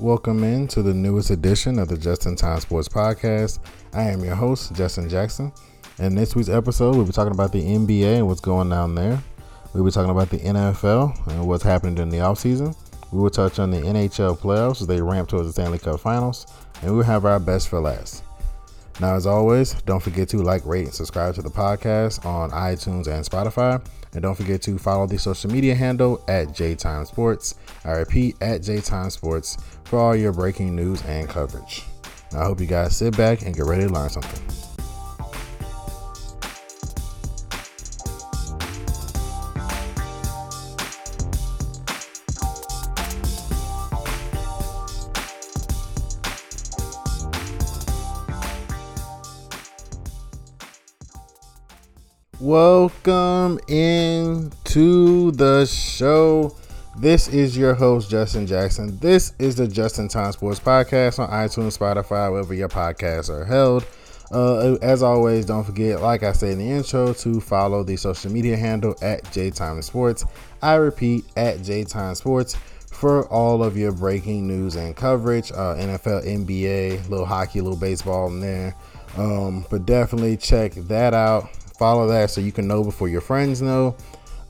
Welcome in to the newest edition of the Just in Time Sports Podcast. I am your host, Justin Jackson. And this week's episode, we'll be talking about the NBA and what's going down there. We'll be talking about the NFL and what's happening during the offseason. We will touch on the NHL playoffs as they ramp towards the Stanley Cup finals, and we'll have our best for last. Now, as always, don't forget to like, rate, and subscribe to the podcast on iTunes and Spotify. And don't forget to follow the social media handle at JTime Sports. I repeat, at JTime Sports for all your breaking news and coverage. I hope you guys sit back and get ready to learn something. Welcome into the show. This is your host, Justin Jackson. This is the Justin Time Sports Podcast on iTunes, Spotify, wherever your podcasts are held. Uh, as always, don't forget, like I said in the intro, to follow the social media handle at JTime Sports. I repeat, at JTime Sports for all of your breaking news and coverage. Uh, NFL, NBA, little hockey, little baseball in there. Um, but definitely check that out follow that so you can know before your friends know.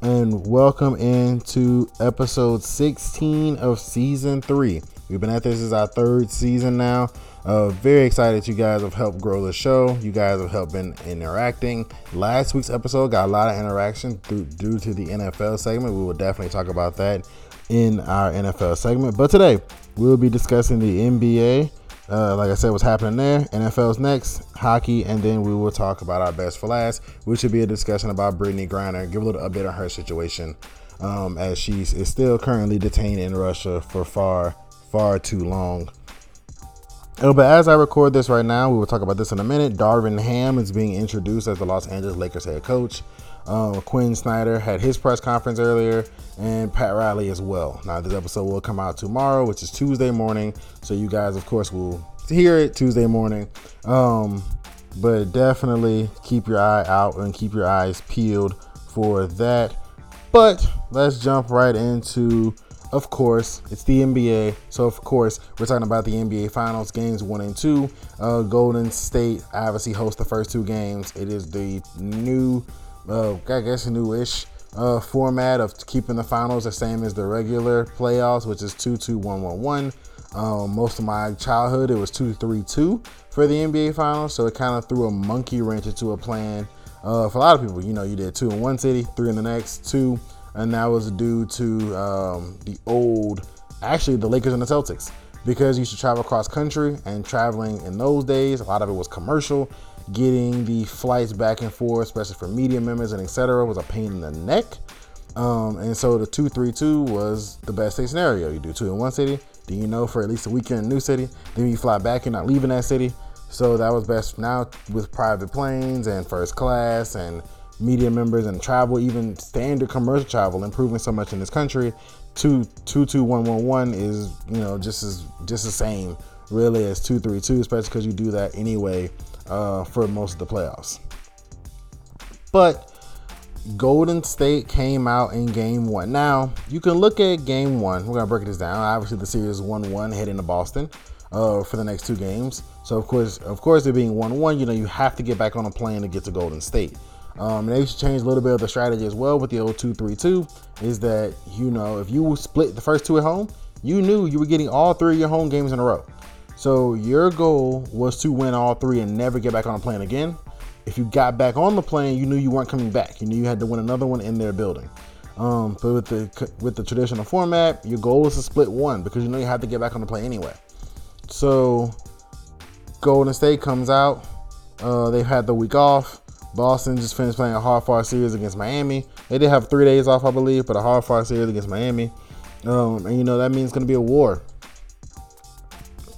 And welcome into episode 16 of season three. We've been at this is our third season now. Uh, very excited you guys have helped grow the show. You guys have helped been interacting. Last week's episode got a lot of interaction through, due to the NFL segment. We will definitely talk about that in our NFL segment. But today we'll be discussing the NBA uh, like I said, what's happening there. NFL's next, hockey, and then we will talk about our best for last, which should be a discussion about Brittney Griner, give a little update on her situation, um, as she is still currently detained in Russia for far, far too long. Oh, but as I record this right now, we will talk about this in a minute. Darvin Ham is being introduced as the Los Angeles Lakers head coach. Um, Quin Snyder had his press conference earlier, and Pat Riley as well. Now, this episode will come out tomorrow, which is Tuesday morning. So, you guys, of course, will hear it Tuesday morning. Um, but definitely keep your eye out and keep your eyes peeled for that. But let's jump right into, of course, it's the NBA. So, of course, we're talking about the NBA Finals games one and two. Uh, Golden State obviously hosts the first two games. It is the new uh, I guess a newish uh, format of keeping the finals the same as the regular playoffs, which is 2 2 1 1 1. Um, most of my childhood, it was 2 3 2 for the NBA finals, so it kind of threw a monkey wrench into a plan. Uh, for a lot of people, you know, you did two in one city, three in the next, two, and that was due to um, the old, actually, the Lakers and the Celtics because you to travel across country and traveling in those days, a lot of it was commercial getting the flights back and forth, especially for media members and etc., was a pain in the neck. Um, and so the 232 was the best case scenario. You do two in one city, then you know for at least a weekend in a new city, then you fly back, you're not leaving that city. So that was best now with private planes and first class and media members and travel, even standard commercial travel, improving so much in this country. Two two two one one one is you know just as just the same really as two three two, especially because you do that anyway uh, for most of the playoffs. But Golden State came out in game one. Now, you can look at game one. We're going to break this down. Obviously, the series 1 1 heading to Boston uh, for the next two games. So, of course, of course, it being 1 1, you know, you have to get back on a plane to get to Golden State. Um, they should change a little bit of the strategy as well with the old 2 3 2 is that, you know, if you split the first two at home, you knew you were getting all three of your home games in a row. So your goal was to win all three and never get back on a plane again. If you got back on the plane, you knew you weren't coming back. You knew you had to win another one in their building. Um, but with the with the traditional format, your goal is to split one because you know you have to get back on the plane anyway. So Golden State comes out. Uh, they've had the week off. Boston just finished playing a hard fought series against Miami. They did have three days off, I believe, but a hard fought series against Miami. Um, and you know that means it's going to be a war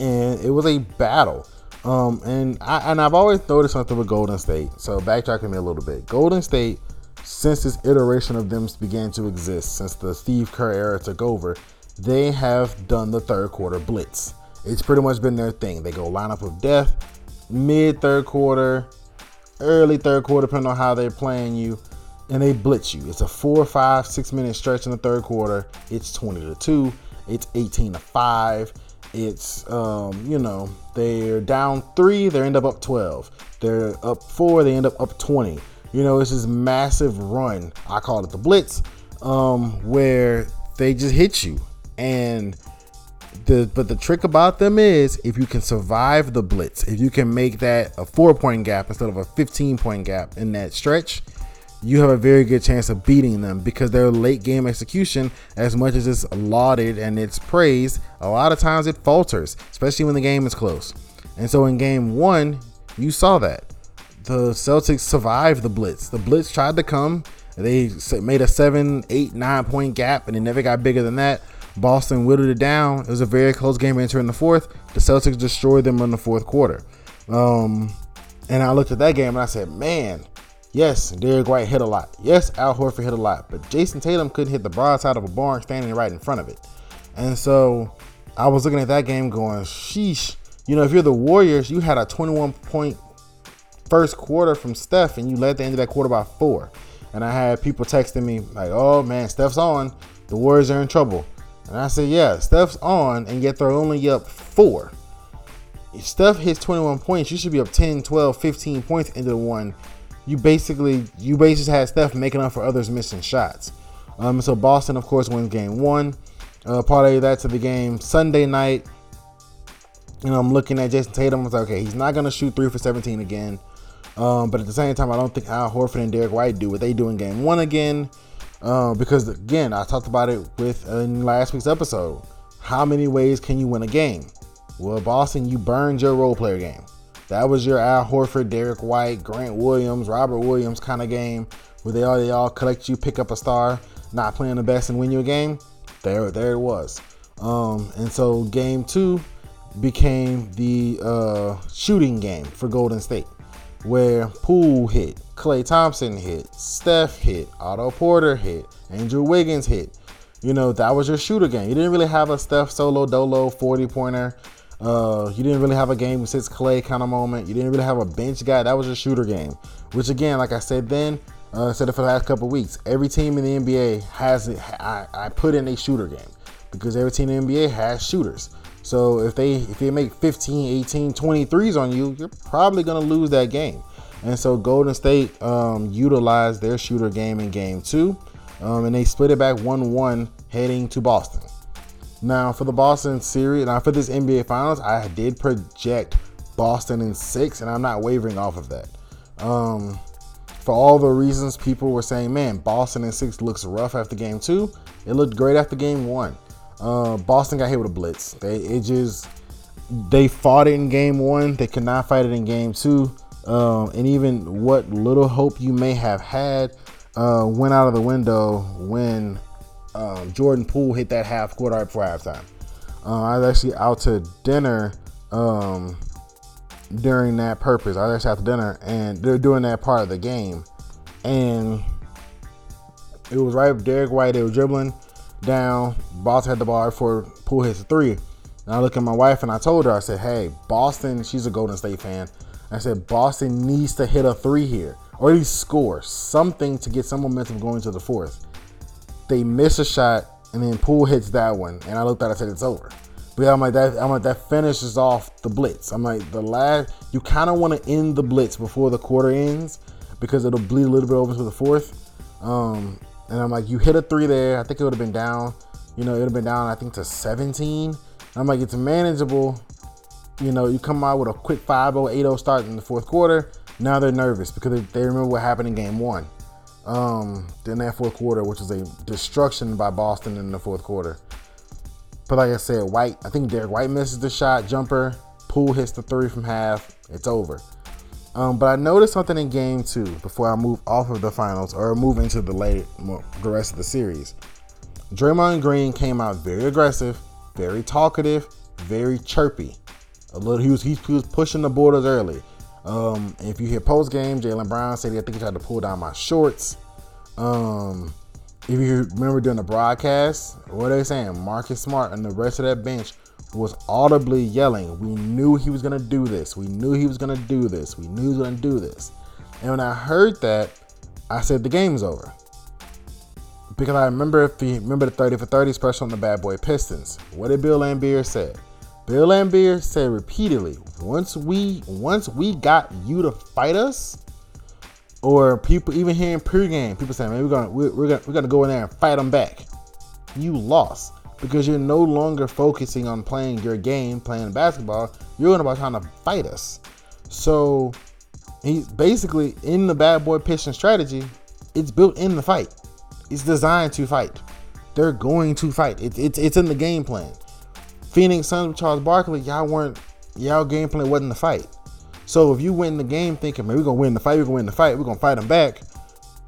and it was a battle. Um, and I and I've always noticed something with Golden State. So backtracking me a little bit, Golden State, since this iteration of them began to exist, since the Steve Kerr era took over, they have done the third quarter blitz. It's pretty much been their thing. They go lineup of death, mid third quarter, early third quarter, depending on how they're playing you, and they blitz you. It's a four, five, six minute stretch in the third quarter. It's 20 to 2, it's 18 to 5 It's um, you know they're down three, they end up up twelve. They're up four, they end up up twenty. You know, it's this massive run. I call it the blitz, um, where they just hit you. And the but the trick about them is if you can survive the blitz, if you can make that a four point gap instead of a 15 point gap in that stretch, you have a very good chance of beating them because their late game execution, as much as it's lauded and it's praised, a lot of times it falters, especially when the game is close. And so in game one, you saw that. The Celtics survived the blitz. The blitz tried to come. They made a seven, eight, nine point gap, and it never got bigger than that. Boston whittled it down. It was a very close game entering the fourth. The Celtics destroyed them in the fourth quarter. Um, and I looked at that game and I said, man, Yes, Derrick White hit a lot. Yes, Al Horford hit a lot, but Jayson Tatum couldn't hit the broadside of a barn standing right in front of it. And so I was looking at that game going, sheesh. You know, if you're the Warriors, you had a 21 point first quarter from Steph and you led the end of that quarter by four. And I had people texting me, like, oh man, Steph's on. The Warriors are in trouble. And I said, yeah, Steph's on, and yet they're only up four. If Steph hits 21 points, you should be up 10, 12, 15 points into the one you basically you basically had Steph making up for others missing shots. Um, so Boston, of course, wins game one. Uh, parlay that to the game Sunday night. You know, I'm looking at Jayson Tatum. I was like, okay, he's not to shoot three for 17 again. Um, but at the same time, I don't think Al Horford and Derrick White do what they do in game one again. Uh, because, again, I talked about it with in last week's episode. How many ways can you win a game? Well, Boston, you burned your role player game. That was your Al Horford, Derrick White, Grant Williams, Robert Williams kind of game where they all they all collect you, pick up a star, not playing the best and win you a game. There, there it was. Um, and so game two became the uh, shooting game for Golden State, where Poole hit, Klay Thompson hit, Steph hit, Otto Porter hit, Andrew Wiggins hit. You know, that was your shooter game. You didn't really have a Steph solo dolo 40 pointer. Uh, you didn't really have a game since Klay kind of moment. You didn't really have a bench guy. That was a shooter game. Which again, like I said then, uh, I said it for the last couple weeks. Every team in the NBA has it. I, put in a shooter game because every team in the NBA has shooters. So if they if they make 15, 18, 23s on you, you're probably gonna lose that game. And so Golden State um, utilized their shooter game in game two, um, and they split it back 1-1 heading to Boston. Now for the Boston series, now for this NBA Finals, I did project Boston in six, and I'm not wavering off of that. Um, for all the reasons people were saying, man, Boston in six looks rough after game two. It looked great after game one. Uh, Boston got hit with a blitz. They it just they fought it in game one. They could not fight it in game two. Um, and even what little hope you may have had uh, went out of the window when um, Jordan Poole hit that half court right before halftime. Uh, I was actually out to dinner um, during that purpose. I was actually out to dinner, and they're doing that part of the game, and it was right. Derrick White, they were dribbling down. Boston had the ball before Poole hits a three. And I look at my wife and I told her, I said, "Hey, Boston. She's a Golden State fan. I said Boston needs to hit a three here, or at least score something to get some momentum going to the fourth they miss a shot and then Poole hits that one, and I looked at it and said it's over. But I'm like that. I'm like that finishes off the blitz. I'm like the last. You kind of want to end the blitz before the quarter ends because it'll bleed a little bit over to the fourth. Um, and I'm like, you hit a three there. I think it would have been down. You know, it would have been down. I think to 17. I'm like, it's manageable. You know, you come out with a quick 5-0, 8-0 start in the fourth quarter. Now they're nervous because they remember what happened in game one um, in that fourth quarter, which was a destruction by Boston in the fourth quarter. But like I said, White, I think Derrick White misses the shot, jumper, Poole hits the three from half, it's over. Um, but I noticed something in game two before I move off of the finals or move into the late the rest of the series. Draymond Green came out very aggressive, very talkative, very chirpy. A little he was he, he was pushing the borders early. Um, if you hear post game, Jaylen Brown said, I think he tried to pull down my shorts. Um, if you remember during the broadcast, what are they saying? Marcus Smart and the rest of that bench was audibly yelling, We knew he was going to do this. We knew he was going to do this. We knew he was going to do this. And when I heard that, I said, The game's over. Because I remember if you remember the 30 for 30 special on the Bad Boy Pistons. What did Bill Laimbeer say? Bill Laimbeer said repeatedly, once we once we got you to fight us, or people even here in pregame, people saying, man, we're gonna we're, we're gonna we're gonna go in there and fight them back. You lost because you're no longer focusing on playing your game, playing basketball. You're about trying to fight us. So he's basically in the bad boy pitching strategy. It's built in the fight. It's designed to fight. They're going to fight. It's it's it's in the game plan. Phoenix Suns with Charles Barkley, y'all weren't y'all game plan wasn't the fight. So if you win the game thinking, man, we're gonna win the fight, we're gonna win the fight, we're gonna fight them back,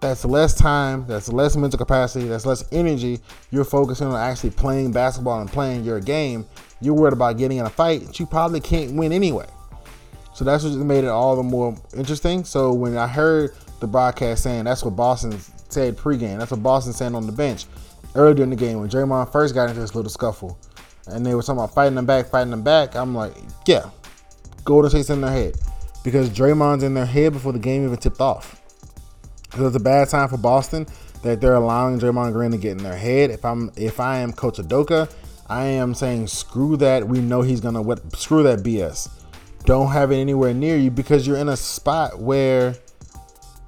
that's less time, that's less mental capacity, that's less energy. You're focusing on actually playing basketball and playing your game. You're worried about getting in a fight that you probably can't win anyway. So that's what made it all the more interesting. So when I heard the broadcast saying that's what Boston said pregame, that's what Boston said on the bench earlier in the game when Draymond first got into this little scuffle, and they were talking about fighting them back, fighting them back. I'm like, yeah, Golden State's in their head because Draymond's in their head before the game even tipped off. Because it's a bad time for Boston that they're allowing Draymond Green to get in their head. If I'm if I am Coach Udoka, I am saying screw that. We know he's gonna what screw that BS. Don't have it anywhere near you because you're in a spot where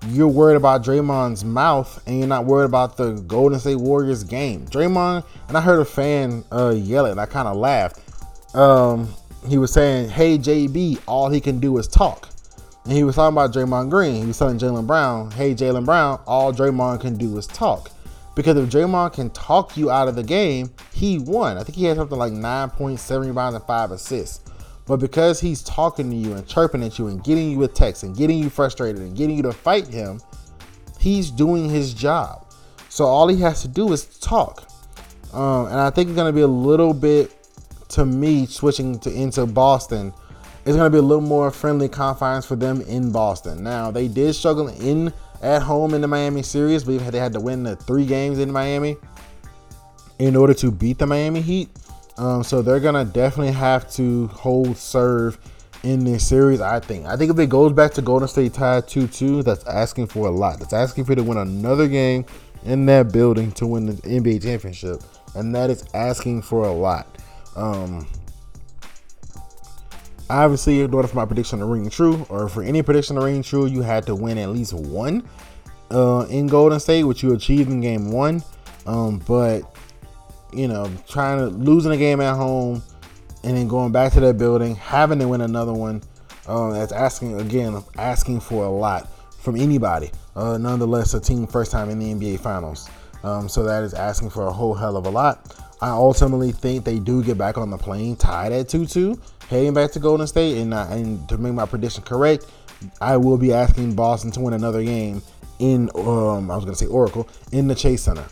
you're worried about Draymond's mouth and you're not worried about the Golden State Warriors game. Draymond, and I heard a fan uh, yell it, and I kind of laughed. Um, he was saying, "Hey JB, all he can do is talk." And he was talking about Draymond Green. He was telling Jaylen Brown, "Hey Jaylen Brown, all Draymond can do is talk." Because if Draymond can talk you out of the game, he won. I think he had something like 9.7 rebounds and five assists. But because he's talking to you and chirping at you and getting you with texts and getting you frustrated and getting you to fight him, he's doing his job. So all he has to do is talk. Um, and I think it's going to be a little bit, to me, switching to into Boston. It's going to be a little more friendly confines for them in Boston. Now they did struggle in at home in the Miami series, but they had to win the three games in Miami in order to beat the Miami Heat. Um, so they're gonna definitely have to hold serve in this series. I think. I think if it goes back to Golden State tied two two, that's asking for a lot. That's asking for to win another game in that building to win the NBA championship, and that is asking for a lot. Um, obviously, in order for my prediction to ring true, or for any prediction to ring true, you had to win at least one uh, in Golden State, which you achieved in Game One. Um, but you know, trying to losing a game at home and then going back to that building, having to win another one. Uh, that's asking again, asking for a lot from anybody. Uh, nonetheless, a team first time in the NBA Finals. Um, so that is asking for a whole hell of a lot. I ultimately think they do get back on the plane tied at 2-2, heading back to Golden State. And, and to make my prediction correct, I will be asking Boston to win another game in, um, I was going to say Oracle, in the Chase Center.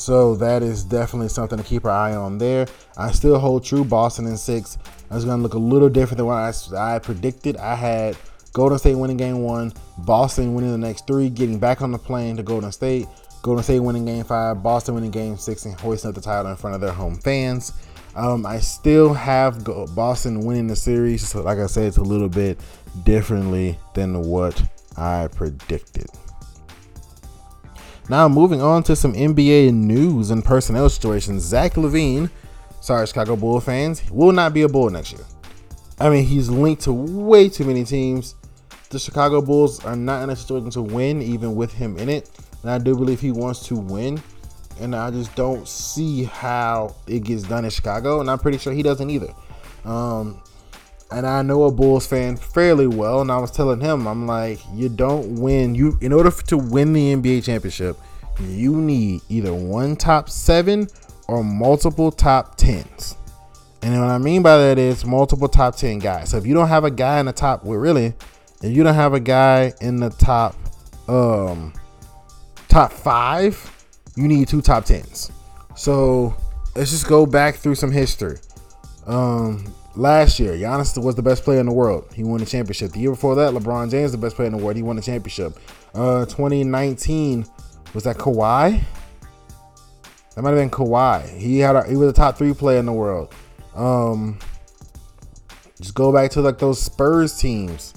So that is definitely something to keep our eye on there. I still hold true. Boston in six. It's going to look a little different than what I, I predicted. I had Golden State winning game one, Boston winning the next three, getting back on the plane to Golden State. Golden State winning game five, Boston winning game six, and hoisting up the title in front of their home fans. Um, I still have Boston winning the series. So, like I said, it's a little bit differently than what I predicted. Now, moving on to some NBA news and personnel situations. Zach LaVine, sorry, Chicago Bull fans, will not be a Bull next year. I mean, he's linked to way too many teams. The Chicago Bulls are not in a situation to win, even with him in it. And I do believe he wants to win. And I just don't see how it gets done in Chicago. And I'm pretty sure he doesn't either. Um, and I know a Bulls fan fairly well, and I was telling him, I'm like, you don't win. You in order to win the NBA championship, you need either one top seven or multiple top tens. And what I mean by that is multiple top ten guys. So if you don't have a guy in the top, well, really, if you don't have a guy in the top, um, top five, you need two top tens. So let's just go back through some history. Um, Last year, Giannis was the best player in the world. He won the championship. The year before that, LeBron James the best player in the world. He won the championship. Uh, 2019 was that Kawhi? That might have been Kawhi. He had a, he was a top three player in the world. Um, just go back to like those Spurs teams.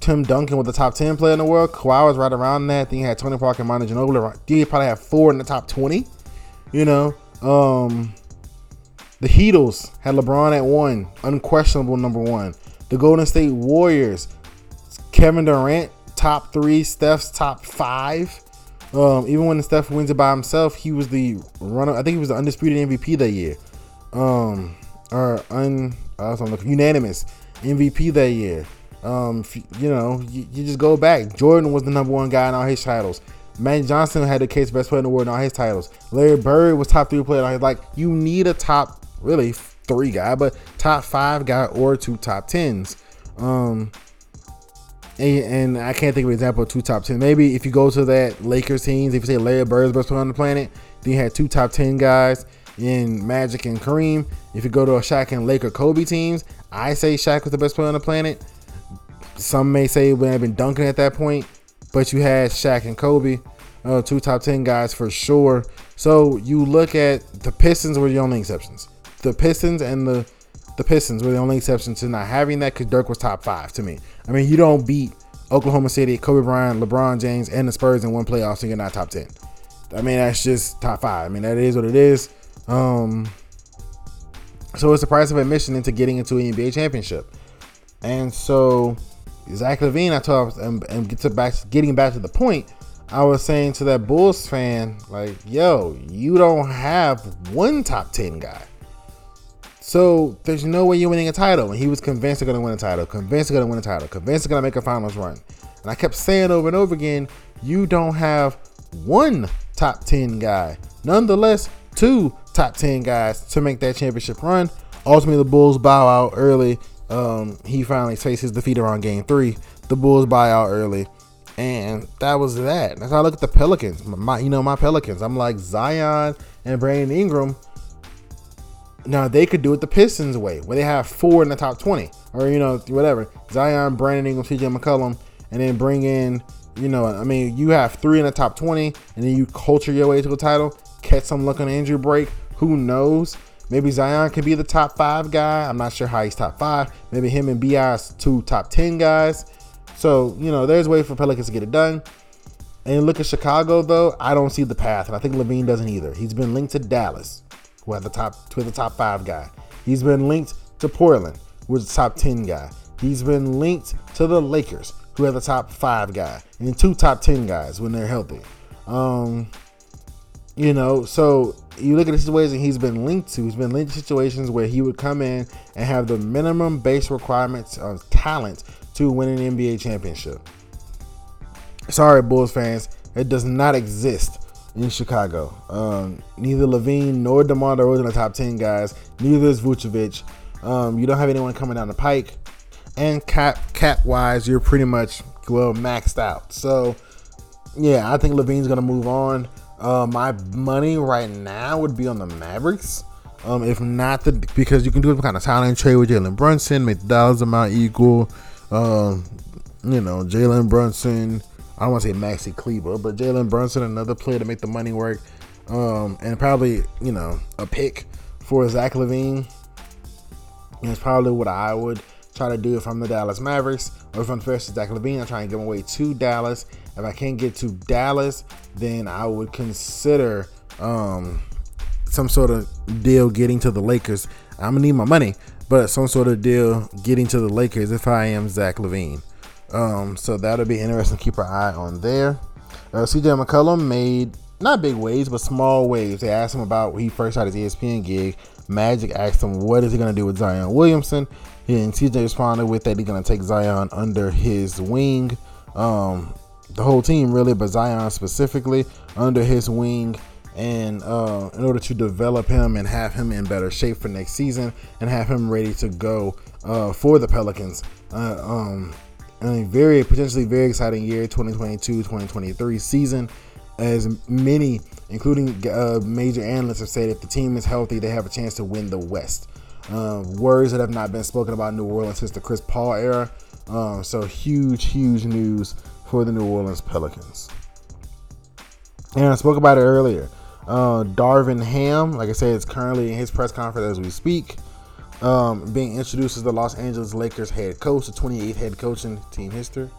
Tim Duncan was the top 10 player in the world. Kawhi was right around that. Then you had Tony Parker and Manu Ginobili. He probably had four in the top 20. You know, um, The Heatles had LeBron at one, unquestionable number one. The Golden State Warriors, Kevin Durant, top three. Steph's top five. Um, even when Steph wins it by himself, he was the runner. I think he was the undisputed MVP that year. Um, or un, I was looking unanimous MVP that year. Um, you know, you, you, just go back. Jordan was the number one guy in all his titles. Magic Johnson had the case best player in the world in all his titles. Larry Bird was top three player. Like you need a top really three guy, but top five guy or two top tens. Um, and, and I can't think of an example of two top ten. Maybe if you go to that Lakers teams, if you say Larry Bird's best player on the planet, then you had two top ten guys in Magic and Kareem. If you go to a Shaq and Laker Kobe teams, I say Shaq was the best player on the planet. Some may say it would have been Duncan at that point, but you had Shaq and Kobe, uh, two top 10 guys for sure. So you look at the Pistons were the only exceptions. The Pistons and the the Pistons were the only exceptions to not having that because Dirk was top five to me. I mean, you don't beat Oklahoma City, Kobe Bryant, LeBron James, and the Spurs in one playoff, so you're not top 10. I mean, that's just top five. I mean, that is what it is. Um, so it's the price of admission into getting into an NBA championship. And so Zach LaVine, I told and, and get to back getting back to the point, I was saying to that Bulls fan, like, yo, you don't have one top 10 guy. So there's no way you're winning a title. And he was convinced they're gonna win a title, convinced they're gonna win a title, convinced they're gonna make a finals run. And I kept saying over and over again, you don't have one top 10 guy. Nonetheless, two top 10 guys to make that championship run. Ultimately, the Bulls bow out early um, he finally faced his defeat around game three. The Bulls buy out early. And that was that. That's how I look at the Pelicans. My, you know, my Pelicans. I'm like Zion and Brandon Ingram. Now they could do it the Pistons way, where they have four in the top 20, or you know, whatever. Zion, Brandon Ingram, CJ McCollum, and then bring in, you know, I mean, you have three in the top 20, and then you culture your way to a title, catch some luck on injury break. Who knows? Maybe Zion could be the top five guy. I'm not sure how he's top five. Maybe him and Bi two top ten guys. So you know, there's a way for Pelicans to get it done. And look at Chicago though. I don't see the path, and I think LaVine doesn't either. He's been linked to Dallas, had the top to the top five guy. He's been linked to Portland, who was the top ten guy. He's been linked to the Lakers, who have the top five guy, and two top ten guys when they're healthy. Um, you know, so you look at the situation he's been linked to. He's been linked to situations where he would come in and have the minimum base requirements of talent to win an NBA championship. Sorry, Bulls fans, it does not exist in Chicago. Um, neither LaVine nor DeMar DeRozan are top 10 guys. Neither is Vucevic. Um, you don't have anyone coming down the pike. And cap cap wise, you're pretty much well maxed out. So yeah, I think LaVine's gonna move on. Uh, my money right now would be on the Mavericks. Um, if not the because you can do some kind of talent trade with Jalen Brunson, make the dollars amount equal. Um, you know, Jalen Brunson. I don't want to say Maxi Kleber, but Jalen Brunson, another player to make the money work. Um, and probably you know a pick for Zach LaVine. It's probably what I would try to do if I'm the Dallas Mavericks or if I'm first Zach LaVine. I try and give away to Dallas if I can't get to Dallas, then I would consider um, some sort of deal getting to the Lakers. I'm gonna need my money, but some sort of deal getting to the Lakers if I am Zach LaVine. Um, so that'll be interesting. Keep our eye on there. Uh, CJ McCollum made not big waves, but small waves. They asked him about he first had his ESPN gig. Magic asked him, "What is he gonna do with Zion Williamson?" And CJ responded with that he's gonna take Zion under his wing. Um, the whole team really, but Zion specifically under his wing and uh, in order to develop him and have him in better shape for next season and have him ready to go uh, for the Pelicans. Uh, um, a very potentially very exciting year 2022-2023 season as many including uh, major analysts have said if the team is healthy they have a chance to win the west uh, words that have not been spoken about new orleans since the chris paul era uh, so huge huge news for the New Orleans Pelicans. And I spoke about it earlier. Uh, Darvin Ham, like I said, is currently in his press conference as we speak, um, being introduced as the Los Angeles Lakers head coach, the 28th head coach in team history.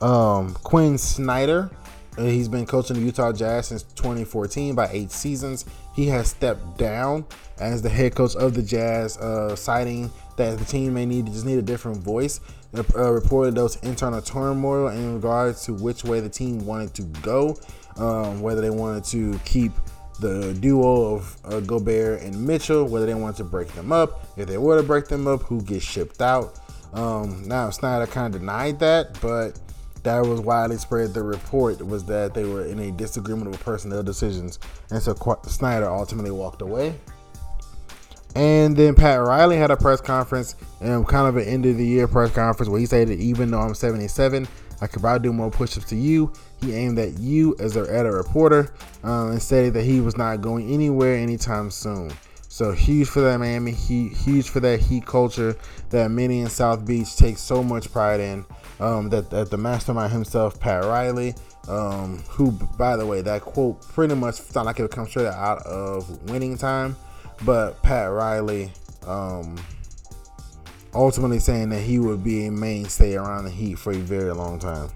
Um, Quin Snyder Uh, he's been coaching the Utah Jazz since 2014 by eight seasons. He has stepped down as the head coach of the Jazz, uh, citing that the team may need just need a different voice. Uh, reported those internal turmoil in regards to which way the team wanted to go, um, whether they wanted to keep the duo of uh, Gobert and Mitchell, whether they wanted to break them up. If they were to break them up, who gets shipped out? Um, now Snyder kind of denied that, but that was widely spread. The report was that they were in a disagreement with personnel decisions, and so Snyder ultimately walked away. And then Pat Riley had a press conference, and kind of an end of the year press conference where he said that even though I'm 77, I could probably do more push-ups to you. He aimed at you as at a reporter um, and stated that he was not going anywhere anytime soon. So huge for that Miami, he, huge for that Heat culture that many in South Beach take so much pride in. Um, that, that the mastermind himself, Pat Riley, um, who, by the way, that quote pretty much sounded like it would come straight out of Winning Time. But Pat Riley um, ultimately saying that he would be a mainstay around the Heat for a very long time.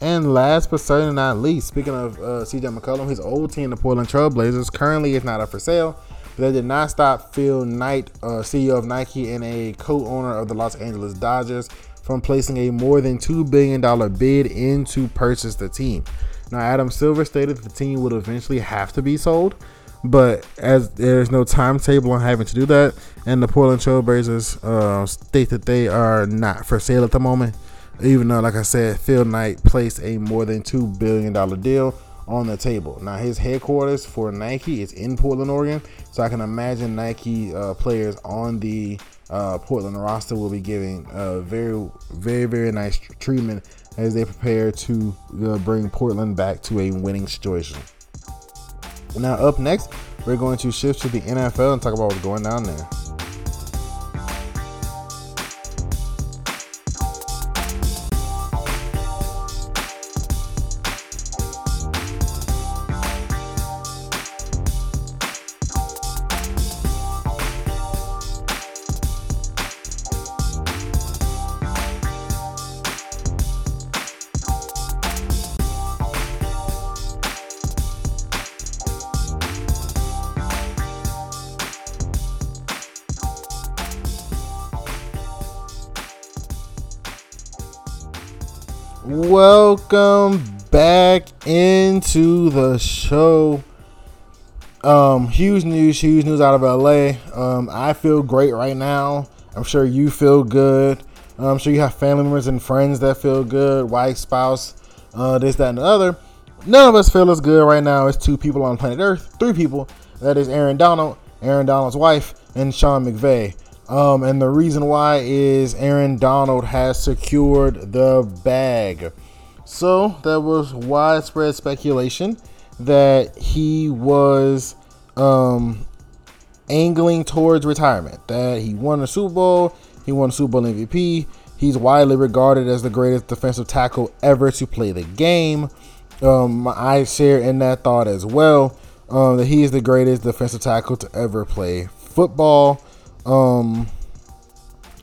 And last but certainly not least, speaking of uh, CJ McCollum, his old team, the Portland Trailblazers, currently is not up for sale. But that did not stop Phil Knight, uh, CEO of Nike and a co-owner of the Los Angeles Dodgers, from placing a more than $2 billion bid in to purchase the team. Now, Adam Silver stated the team would eventually have to be sold, but as there's no timetable on having to do that, and the Portland Trailblazers uh, state that they are not for sale at the moment, even though, like I said, Phil Knight placed a more than $2 billion deal on the table. Now, his headquarters for Nike is in Portland, Oregon, so I can imagine Nike uh, players on the uh, Portland roster will be giving uh, very, very, very nice treatment as they prepare to uh, bring Portland back to a winning situation. Now, up next, we're going to shift to the NFL and talk about what's going down there. Welcome back into the show. Um, huge news, huge news out of LA. Um, I feel great right now. I'm sure you feel good. I'm sure you have family members and friends that feel good, wife, spouse, uh, this, that, and the other. None of us feel as good right now as two people on planet Earth. Three people. That is Aaron Donald, Aaron Donald's wife, and Sean McVay. Um, and the reason why is Aaron Donald has secured the bag. So there was widespread speculation that he was um, angling towards retirement, that he won a Super Bowl, he won a Super Bowl MVP. He's widely regarded as the greatest defensive tackle ever to play the game. Um, I share in that thought as well um, that he is the greatest defensive tackle to ever play football. Um,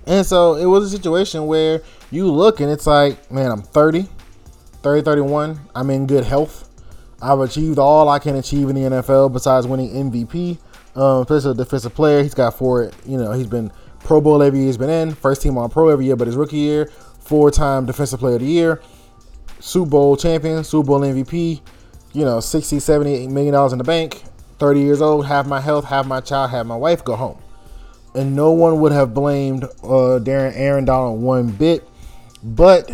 and so it was a situation where you look and it's like, man, I'm 30, 30, 31. I'm in good health. I've achieved all I can achieve in the NFL besides winning MVP. Um, especially defensive player. He's got four, you know, he's been Pro Bowl every year he's been in, first team on Pro every year, but his rookie year, four time defensive player of the year, Super Bowl champion, Super Bowl MVP, you know, 60, 70 million dollars in the bank, 30 years old, have my health, have my child, have my wife, go home and no one would have blamed uh, Darren Aaron Donald one bit. But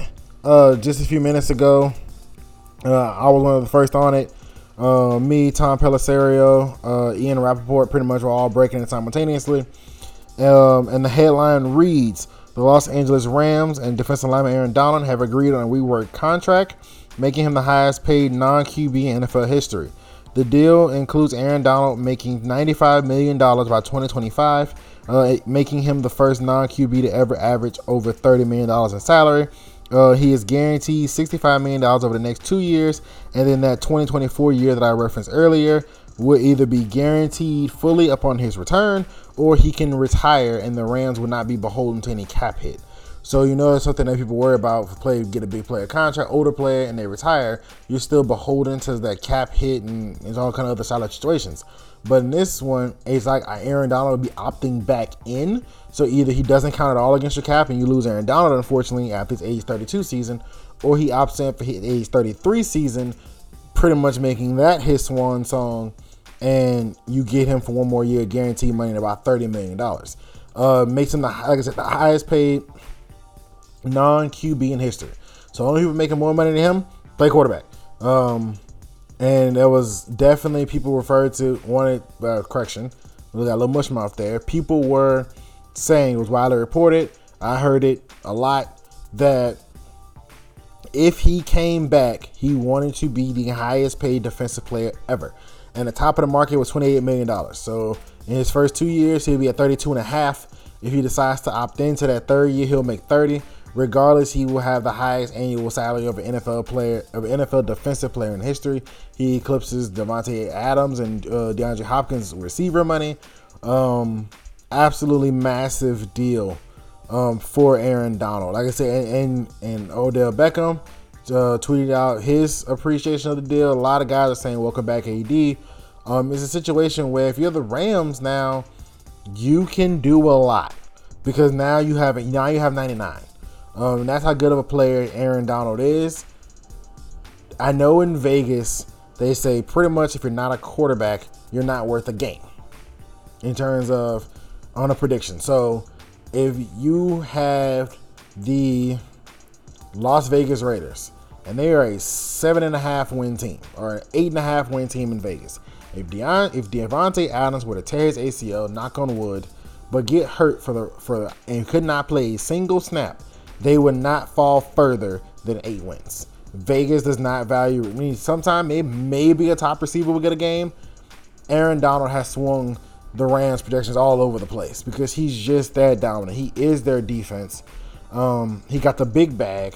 uh, just a few minutes ago, uh, I was one of the first on it. Uh, me, Tom Pelissero, uh, Ian Rapoport, pretty much were all breaking it simultaneously. Um, and the headline reads The Los Angeles Rams and defensive lineman Aaron Donald have agreed on a reworked contract, making him the highest paid non QB in NFL history. The deal includes Aaron Donald making $95 million by 2025 uh, making him the first non QB to ever average over $30 million in salary. Uh, he is guaranteed $65 million over the next two years, and then that 2024 year that I referenced earlier will either be guaranteed fully upon his return or he can retire and the Rams will not be beholden to any cap hit. So you know it's something that people worry about. If a player get a big player contract, older player, and they retire, you're still beholden to that cap hit and, and all kind of other solid situations. But in this one, it's like Aaron Donald will be opting back in. So either he doesn't count at all against your cap and you lose Aaron Donald, unfortunately, after his age 32 season, or he opts in for his age 33 season, pretty much making that his swan song, and you get him for one more year, guaranteed money, at about $30 million. Uh, makes him, the, like I said, the highest paid non QB in history. So only people making more money than him play quarterback. Um, and there was definitely people referred to wanted uh, correction. We got a little mush mouth there. People were saying it was widely reported. I heard it a lot that if he came back, he wanted to be the highest paid defensive player ever. And the top of the market was $28 million. So in his first two years, he'll be at 32 and a half. If he decides to opt into that third year, he'll make 30. Regardless, he will have the highest annual salary of an NFL player, of an NFL defensive player in history. He eclipses Davante Adams and uh, DeAndre Hopkins receiver money. Um, absolutely massive deal um, for Aaron Donald. Like I said, and and, and Odell Beckham uh, tweeted out his appreciation of the deal. A lot of guys are saying, "Welcome back, AD." Um, it's a situation where if you're the Rams now, you can do a lot because now you have now you have 99. Um, that's how good of a player Aaron Donald is. I know in Vegas they say pretty much if you're not a quarterback, you're not worth a game in terms of on a prediction. So if you have the Las Vegas Raiders and they are a seven and a half win team or an eight and a half win team in Vegas, if Deion, if Davante Adams were to tear his ACL, knock on wood, but get hurt for the for the, and could not play a single snap they would not fall further than eight wins. Vegas does not value. I mean, sometimes maybe, maybe a top receiver will get a game. Aaron Donald has swung the Rams projections all over the place because he's just that dominant. He is their defense. Um, he got the big bag,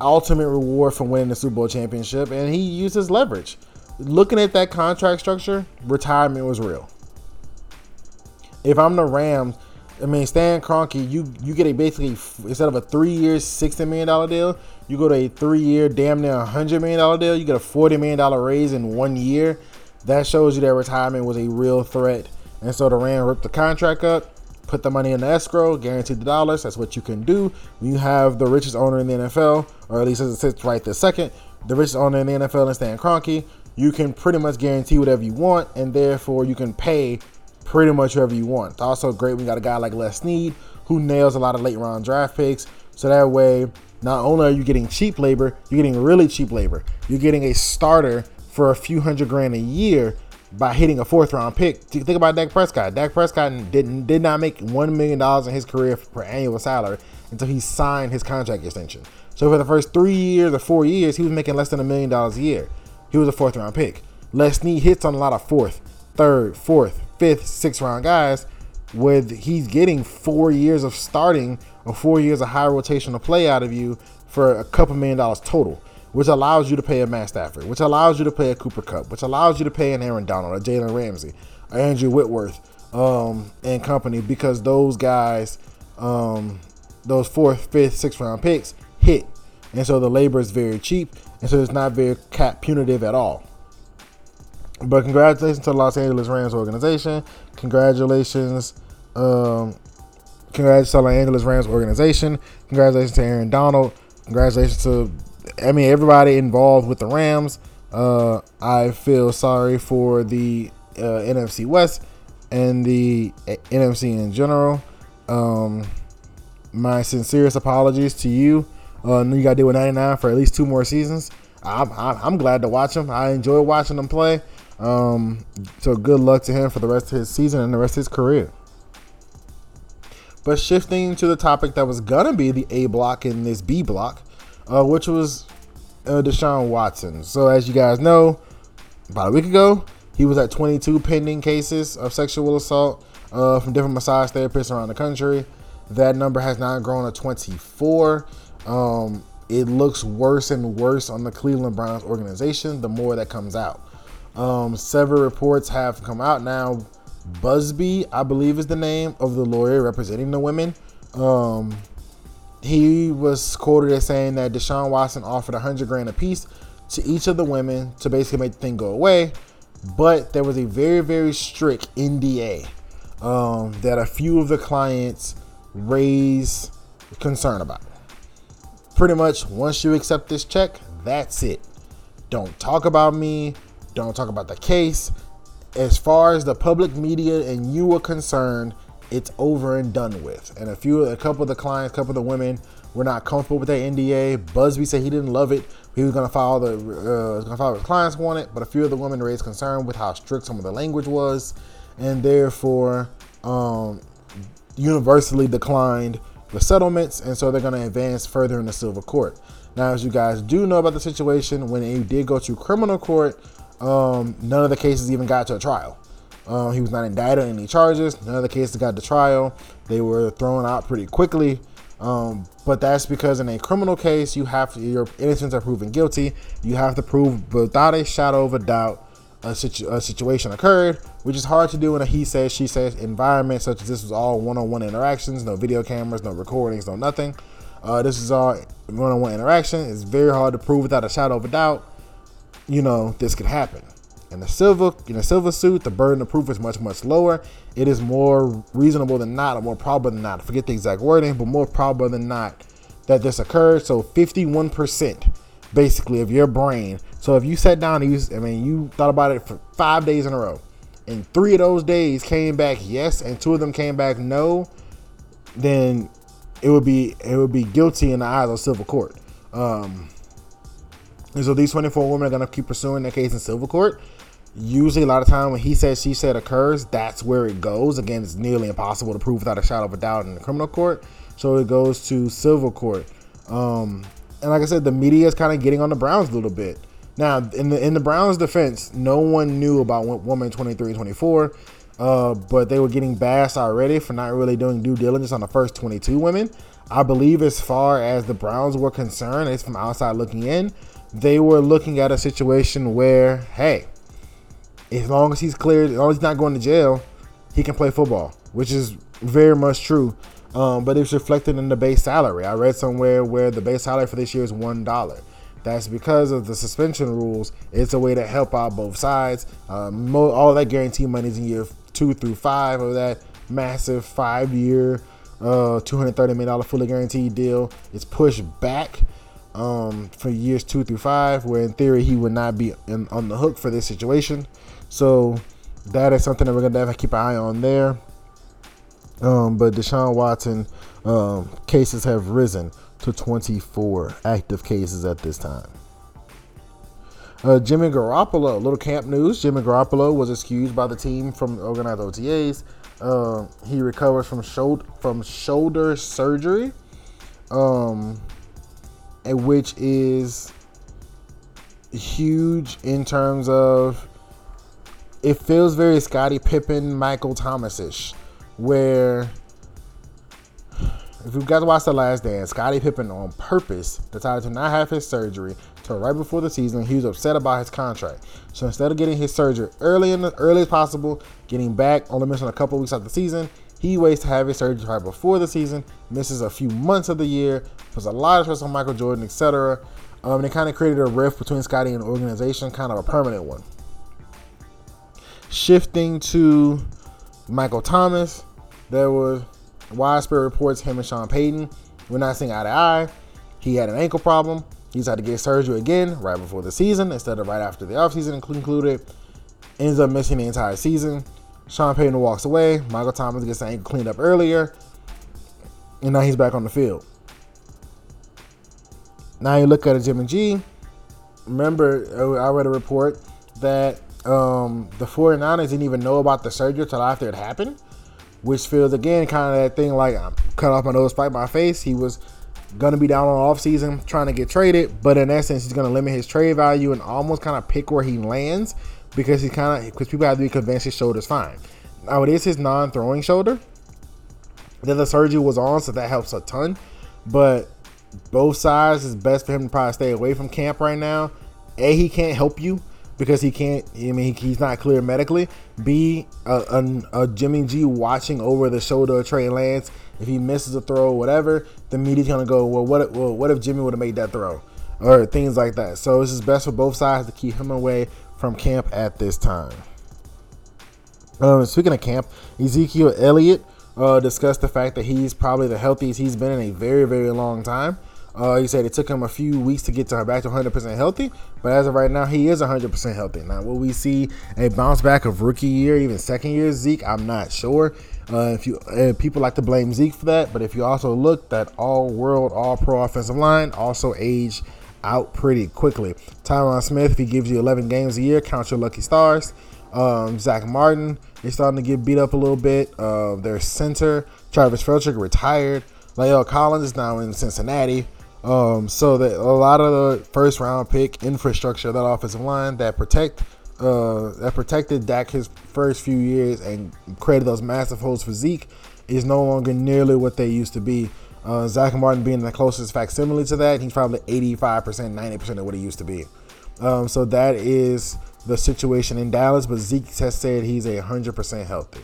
ultimate reward from winning the Super Bowl championship, and he uses leverage. Looking at that contract structure, retirement was real. If I'm the Rams, I mean, Stan Kroenke, you you get a basically instead of a three year, sixty million dollar deal, you go to a three year, damn near hundred million dollar deal. You get a forty million dollar raise in one year. That shows you that retirement was a real threat. And so the Rams ripped the contract up, put the money in the escrow, guaranteed the dollars. That's what you can do when you have the richest owner in the NFL, or at least as it sits right this second, the richest owner in the NFL is Stan Kroenke. You can pretty much guarantee whatever you want, and therefore you can pay pretty much whoever you want. It's also great we got a guy like Les Snead who nails a lot of late round draft picks. So that way, not only are you getting cheap labor, you're getting really cheap labor. You're getting a starter for a few hundred grand a year by hitting a fourth round pick. Think about Dak Prescott. Dak Prescott didn't did not make one million dollars in his career per annual salary until he signed his contract extension. So for the first three years or four years, he was making less than a million dollars a year. He was a fourth round pick. Les Snead hits on a lot of fourth, third, fourth, fifth, sixth round guys, with he's getting four years of starting or four years of high rotational play out of you for a couple million dollars total, which allows you to pay a Matt Stafford, which allows you to pay a Cooper Kupp, which allows you to pay an Aaron Donald, a Jalen Ramsey, a Andrew Whitworth, um, and company, because those guys, um, those fourth, fifth, sixth round picks hit, and so the labor is very cheap, and so it's not very cap punitive at all. But congratulations to the Los Angeles Rams organization. Congratulations, um, congratulations to the Los Angeles Rams organization. Congratulations to Aaron Donald. Congratulations to, I mean, everybody involved with the Rams. Uh, I feel sorry for the uh, NFC West and the uh, NFC in general. Um, my sincerest apologies to you. Uh, you got to deal with 99 for at least two more seasons. I'm, I'm glad to watch them. I enjoy watching them play. Um, so good luck to him for the rest of his season and the rest of his career. But shifting to the topic that was gonna be the A block in this B block, uh, which was uh, Deshaun Watson. So as you guys know, about a week ago, he was at 22 pending cases of sexual assault uh, from different massage therapists around the country. That number has now grown to 24. Um, it looks worse and worse on the Cleveland Browns organization the more that comes out. Um, several reports have come out now. Buzbee, I believe, is the name of the lawyer representing the women. Um, he was quoted as saying that Deshaun Watson offered a 100 grand apiece to each of the women to basically make the thing go away. But there was a very, very strict NDA um, that a few of the clients raised concern about. Pretty much, once you accept this check, that's it. Don't talk about me. Don't talk about the case. As far as the public media and you are concerned, it's over and done with. And a few, a couple of the clients, a couple of the women were not comfortable with that NDA. Buzbee said he didn't love it. He was going to follow the, uh, was going to follow his clients wanted. But a few of the women raised concern with how strict some of the language was, and therefore, um, universally declined the settlements. And so they're going to advance further in the civil court. Now, as you guys do know about the situation, when it did go to criminal court, um, none of the cases even got to a trial. Um, he was not indicted on any charges. None of the cases got to trial. They were thrown out pretty quickly. Um, but that's because in a criminal case, you have to, your innocence are proven guilty. You have to prove without a shadow of a doubt a, situ- a situation occurred, which is hard to do in a he says, she says environment, such as this was all one on one interactions, no video cameras, no recordings, no nothing. Uh, this is all one on one interaction. It's very hard to prove without a shadow of a doubt, you know, this could happen. In a silver in a silver suit, the burden of proof is much much lower. It is more reasonable than not, or more probable than not. I forget the exact wording, but more probable than not that this occurred. So 51% basically of your brain. So if you sat down and you, I mean, you thought about it for five days in a row, and three of those days came back yes, and two of them came back no, then it would be it would be guilty in the eyes of civil court. Um, and so these 24 women are gonna keep pursuing their case in civil court. Usually a lot of time when he said she said occurs that's where it goes. Again it's nearly impossible to prove without a shadow of a doubt in the criminal court. So it goes to civil court. Um, and like i said the media is kind of getting on the browns a little bit. Now in the in the browns defense no one knew about woman 23 24 uh, but they were getting bashed already for not really doing due diligence on the first 22 women. I believe as far as the browns were concerned it's from outside looking in they were looking at a situation where hey as long as he's cleared, as long as he's not going to jail, he can play football, which is very much true. Um, but it's reflected in the base salary. I read somewhere where the base salary for this year is one dollar. That's because of the suspension rules. It's a way to help out both sides. Um, all that guarantee money is in year two through five of that massive five-year, uh, $230 million fully guaranteed deal. It's pushed back um, for years two through five, where in theory he would not be in, on the hook for this situation. So that is something that we're gonna have to keep an eye on there. Um, but Deshaun Watson um, cases have risen to 24 active cases at this time. Uh, Jimmy Garoppolo, little camp news. Jimmy Garoppolo was excused by the team from organized OTAs. Uh, he recovers from shoulder from shoulder surgery, um, Eh, which is huge in terms of it feels very Scottie Pippen, Michael Thomas-ish, where if you guys watched the last dance, Scottie Pippen on purpose decided to not have his surgery till right before the season. He was upset about his contract. So instead of getting his surgery early in the early as possible, getting back, only missing a couple weeks out the season, he waits to have his surgery right before the season, misses a few months of the year, puts a lot of stress on Michael Jordan, etc. Um, and it kind of created a rift between Scottie and the organization, kind of a permanent one. Shifting to Michael Thomas, there was widespread reports him and Sean Payton were not seeing eye to eye. He had an ankle problem. He's had to get surgery again right before the season instead of right after the offseason concluded. Ends up missing the entire season. Sean Payton walks away. Michael Thomas gets ankle cleaned up earlier. And now he's back on the field. Now you look at a Jimmy G. Remember, I read a report that um, the 49ers didn't even know about the surgery until after it happened, which feels again kind of that thing like I'm cut off my nose, fight my face. He was gonna be down on off season trying to get traded, but in essence, he's gonna limit his trade value and almost kind of pick where he lands because he kind of because people have to be convinced his shoulder's fine. Now it is his non-throwing shoulder that the surgery was on, so that helps a ton. But both sides is best for him to probably stay away from camp right now. A, he can't help you because he can't. I mean, he's not clear medically. B, a, a, a Jimmy G watching over the shoulder of Trey Lance. If he misses a throw, whatever, the media's gonna go. Well, what? Well, what if Jimmy would have made that throw, or things like that. So it's just best for both sides to keep him away from camp at this time. Um, speaking of camp, Ezekiel Elliott uh, discussed the fact that he's probably the healthiest he's been in a very, very long time. Uh, he said it took him a few weeks to get to her back to 100% healthy, but as of right now, he is 100% healthy. Now, will we see a bounce back of rookie year, even second year Zeke? I'm not sure. Uh, if you uh, people like to blame Zeke for that, but if you also look, that all world, all pro offensive line also aged out pretty quickly. Tyron Smith, if he gives you 11 games a year, count your lucky stars. Um, Zack Martin is starting to get beat up a little bit. Uh, their center, Travis Frederick, retired. La'el Collins is now in Cincinnati. Um, so that a lot of the first round pick infrastructure that offensive line that protect uh, that protected Dak his first few years and created those massive holes for Zeke is no longer nearly what they used to be. Uh, Zack Martin being the closest facsimile to that, he's probably 85%, 90% of what he used to be. Um, so that is the situation in Dallas, but Zeke has said he's a 100% healthy.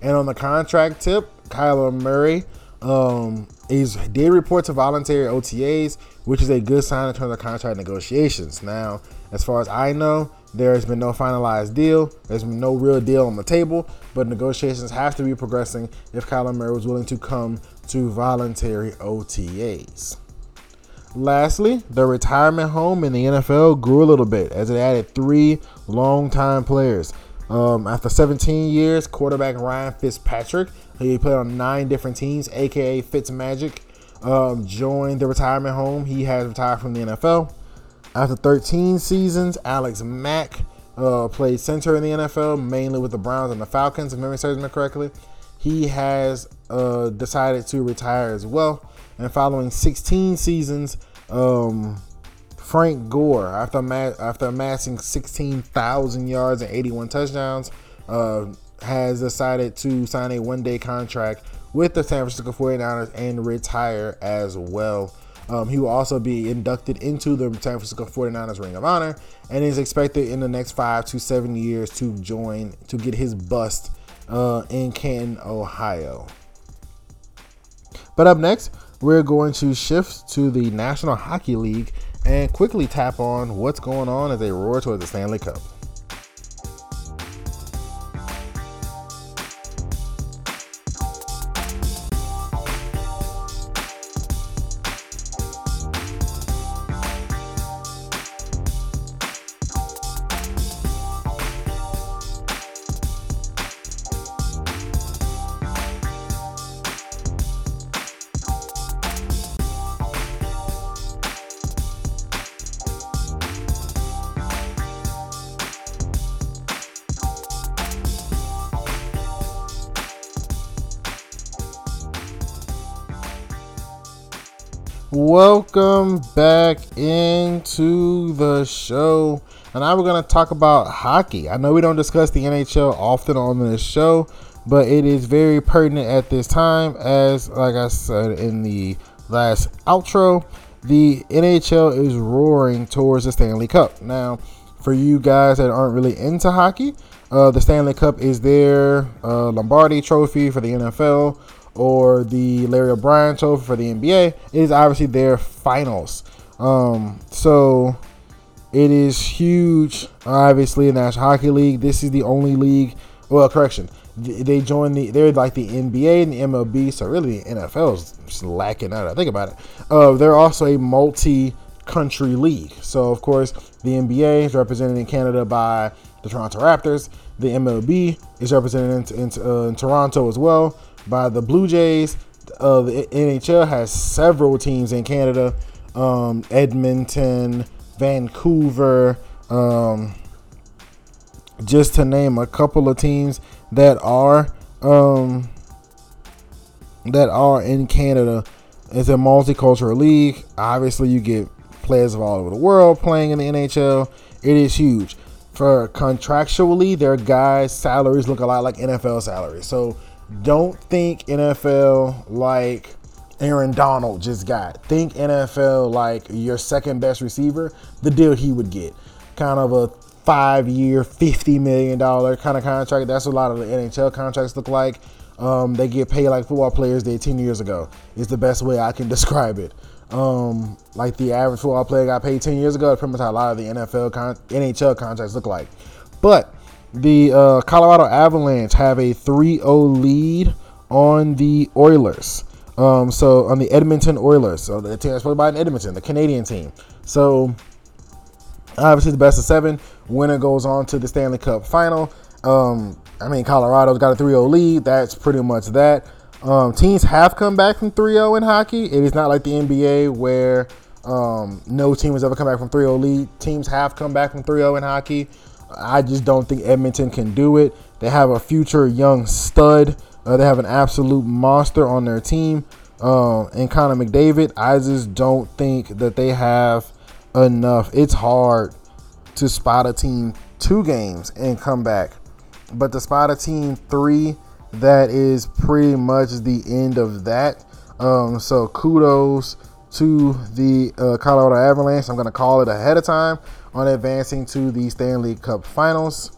And on the contract tip, Kyler Murray um, is did report to voluntary OTAs, which is a good sign in terms of contract negotiations. Now, as far as I know, there has been no finalized deal. There's been no real deal on the table, but negotiations have to be progressing if Kyler Murray was willing to come to voluntary OTAs. Lastly, the retirement home in the NFL grew a little bit as it added three longtime players. Um, after 17 years, quarterback Ryan Fitzpatrick, he played on nine different teams, aka Fitzmagic, um, joined the retirement home. He has retired from the NFL. After 13 seasons, Alex Mack uh, played center in the NFL, mainly with the Browns and the Falcons, if memory serves me correctly. He has uh, decided to retire as well. And following 16 seasons, um, Frank Gore, after ama- after amassing 16,000 yards and 81 touchdowns, uh, has decided to sign a one-day contract with the San Francisco 49ers and retire as well. Um, he will also be inducted into the San Francisco 49ers Ring of Honor and is expected in the next five to seven years to join to get his bust uh, in Canton, Ohio. But up next, we're going to shift to the National Hockey League and quickly tap on what's going on as they roar towards the Stanley Cup. Welcome back into the show. And now we're going to talk about hockey. I know we don't discuss the NHL often on this show, but it is very pertinent at this time. As, like I said in the last outro, the NHL is roaring towards the Stanley Cup. Now, for you guys that aren't really into hockey, uh, the Stanley Cup is their uh, Lombardi trophy for the NFL or the Larry O'Brien Trophy for the NBA, it is obviously their finals. Um, so it is huge. Obviously, in the National Hockey League, this is the only league. Well, correction, they join the. They're like the NBA and the MLB. So really, the NFL is just lacking out. I think about it. Uh, they're also a multi-country league. So of course, the NBA is represented in Canada by the Toronto Raptors. The MLB is represented in, in, uh, in Toronto as well by the Blue Jays. The NHL has several teams in Canada um, Edmonton, Vancouver, um, just to name a couple of teams that are um, that are in Canada. It's a multicultural league. Obviously, you get players of all over the world playing in the NHL. It is huge. For contractually, their guys' salaries look a lot like NFL salaries. So don't think NFL like Aaron Donald just got. Think NFL like your second best receiver, the deal he would get. kind of a five year, $50 million kind of contract. That's what a lot of the NHL contracts look like. Um, they get paid like football players did 10 years ago, is the best way I can describe it. Um, like the average football player got paid 10 years ago, pretty much how a lot of the NFL, con- NHL contracts look like. But the uh, Colorado Avalanche have a 3 0 lead on the Oilers. Um, so on the Edmonton Oilers, so the team that's played by Edmonton, the Canadian team. So obviously the best of seven. Winner goes on to the Stanley Cup final. Um, I mean, Colorado's got a 3-0 lead. That's pretty much that. Um, teams have come back from 3-0 in hockey. It is not like the NBA where um, no team has ever come back from 3-0 lead. Teams have come back from 3-0 in hockey. I just don't think Edmonton can do it. They have a future young stud. Uh, they have an absolute monster on their team. Um, and Connor McDavid, I just don't think that they have enough. It's hard to spot a team two games and come back. But to spot a team three, that is pretty much the end of that. Um, so kudos to the uh, Colorado Avalanche. I'm going to call it ahead of time on advancing to the Stanley Cup Finals.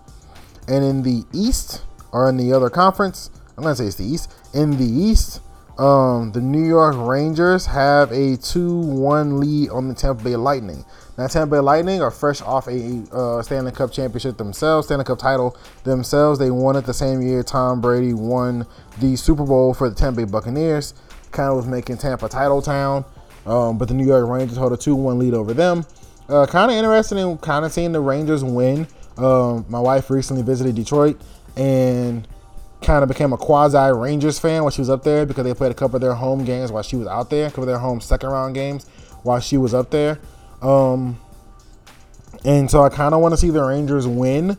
And in the East, or in the other conference, I'm to say it's the East. In the East, um, the New York Rangers have a 2 1 lead on the Tampa Bay Lightning. Now, Tampa Bay Lightning are fresh off a uh, Stanley Cup championship themselves, Stanley Cup title themselves. They won it the same year Tom Brady won the Super Bowl for the Tampa Bay Buccaneers. Kind of was making Tampa title town, um, but the New York Rangers hold a 2 1 lead over them. Uh, kind of interested in kind of seeing the Rangers win. Um, my wife recently visited Detroit and kind of became a quasi Rangers fan while she was up there because they played a couple of their home games while she was out there, a couple of their home second round games while she was up there. Um, and so I kind of want to see the Rangers win,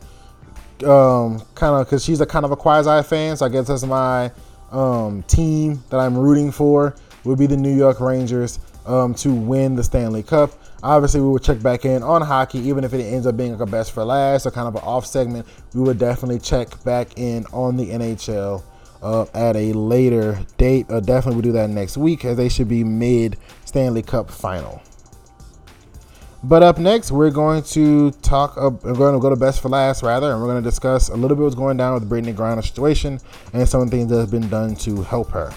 um, kind of because she's a kind of a quasi fan. So I guess that's my um, team that I'm rooting for would be the New York Rangers um, to win the Stanley Cup. Obviously, we will check back in on hockey, even if it ends up being like a best for last or kind of an off segment. We would definitely check back in on the NHL uh, at a later date. Uh, definitely, we'll do that next week as they should be mid Stanley Cup final. But up next, we're going to talk. Uh, we're going to go to best for last, rather, and we're going to discuss a little bit what's going down with Brittney Griner situation and some of the things that have been done to help her.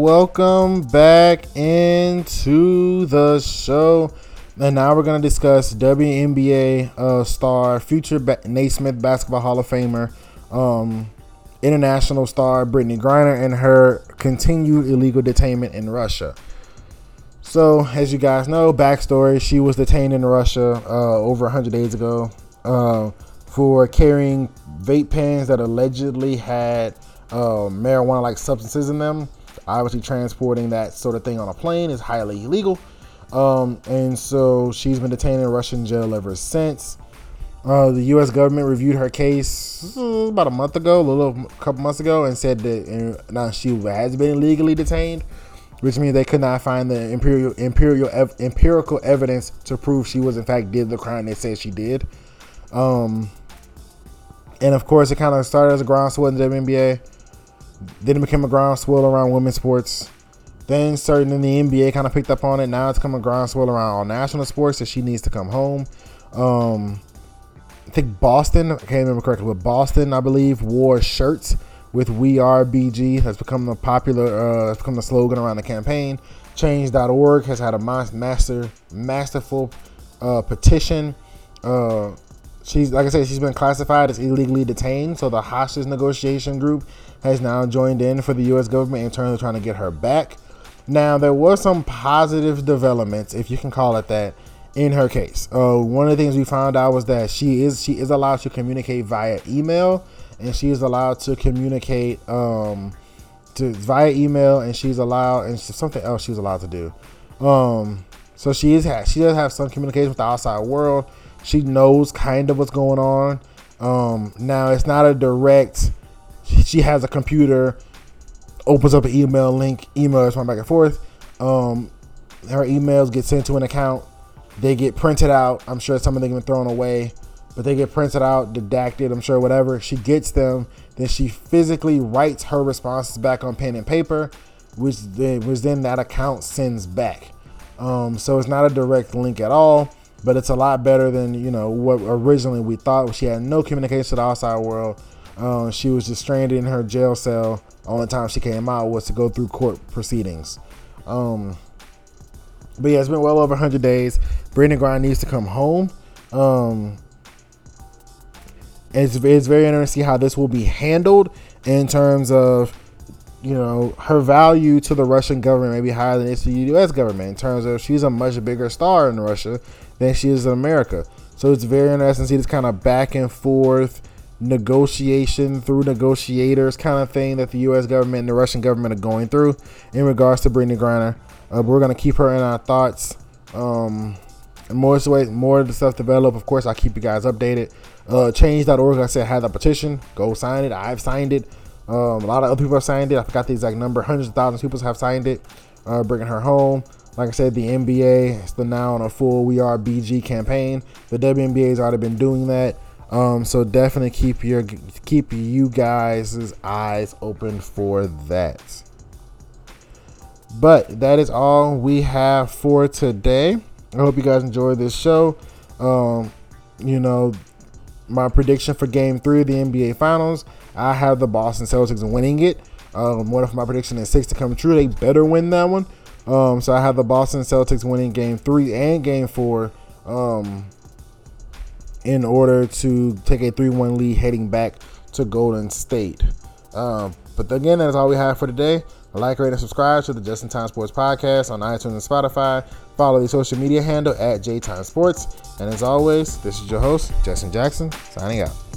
Welcome back into the show. And now we're going to discuss WNBA uh, star, future ba- Naismith Basketball Hall of Famer, um, international star Brittney Griner, and her continued illegal detainment in Russia. So, as you guys know, backstory she was detained in Russia uh, over 100 days ago uh, for carrying vape pens that allegedly had uh, marijuana like substances in them. Obviously, transporting that sort of thing on a plane is highly illegal. Um, and so she's been detained in Russian jail ever since. Uh, the U.S. government reviewed her case uh, about a month ago, a little a couple months ago, and said that uh, now she has been illegally detained, which means they could not find the imperial, imperial ev- empirical evidence to prove she was in fact did the crime they said she did. Um, and of course, it kind of started as a groundswell in the WNBA. Then it became a groundswell around women's sports. Then certain in the NBA kind of picked up on it. Now it's come a groundswell around all national sports that she needs to come home. Um, I think Boston, I can't remember correctly, but Boston, I believe, wore shirts with "We Are BG." Has become the popular, uh, has become the slogan around the campaign. Change.org has had a master, masterful uh, petition. Uh, she's like I said, she's been classified as illegally detained. So the hostage negotiation group has now joined in for the U.S. government in terms of trying to get her back. Now there was some positive developments, if you can call it that, in her case. Uh, one of the things we found out was that she is she is allowed to communicate via email, and she is allowed to communicate um, to via email, and she's allowed and something else she's allowed to do. Um, so she is she does have some communication with the outside world. She knows kind of what's going on. Um, now it's not a direct. She has a computer, opens up an email link, emails run back and forth. Um, her emails get sent to an account. They get printed out. I'm sure some of them get thrown away, but they get printed out, redacted. I'm sure whatever. She gets them. Then she physically writes her responses back on pen and paper, which then, which then that account sends back. Um, so it's not a direct link at all, but it's a lot better than you know what originally we thought. She had no communication to the outside world. Um, she was just stranded in her jail cell. Only time she came out was to go through court proceedings. Um, but yeah, it's been well over 100 days. Brittney Griner needs to come home. Um, it's, it's very interesting to see how this will be handled in terms of, you know, her value to the Russian government may be higher than it's to the U.S. government in terms of she's a much bigger star in Russia than she is in America. So it's very interesting to see this kind of back and forth negotiation through negotiators kind of thing that the U.S. government and the Russian government are going through in regards to Brittney Griner. Uh, we're gonna keep her in our thoughts. Um, and more more of the stuff develop. Of course, I'll keep you guys updated. Uh, change.org, I said, had a petition. Go sign it. I've signed it. Um, a lot of other people have signed it. I forgot the exact number. Hundreds of thousands of people have signed it. Uh, bringing her home. Like I said, the NBA is the now on a full We Are BG campaign. The WNBA has already been doing that. Um, so definitely keep your keep you guys' eyes open for that. But that is all we have for today. I hope you guys enjoyed this show. Um, you know, my prediction for Game Three of the NBA Finals, I have the Boston Celtics winning it. Um, what if my prediction is six to come true? They better win that one. Um, so I have the Boston Celtics winning Game Three and Game Four. Um, in order to take a 3 1 lead heading back to Golden State. Um, but again, that is all we have for today. Like, rate, and subscribe to the Just in Time Sports Podcast on iTunes and Spotify. Follow the social media handle at JTime Sports. And as always, this is your host, Justin Jackson, signing out.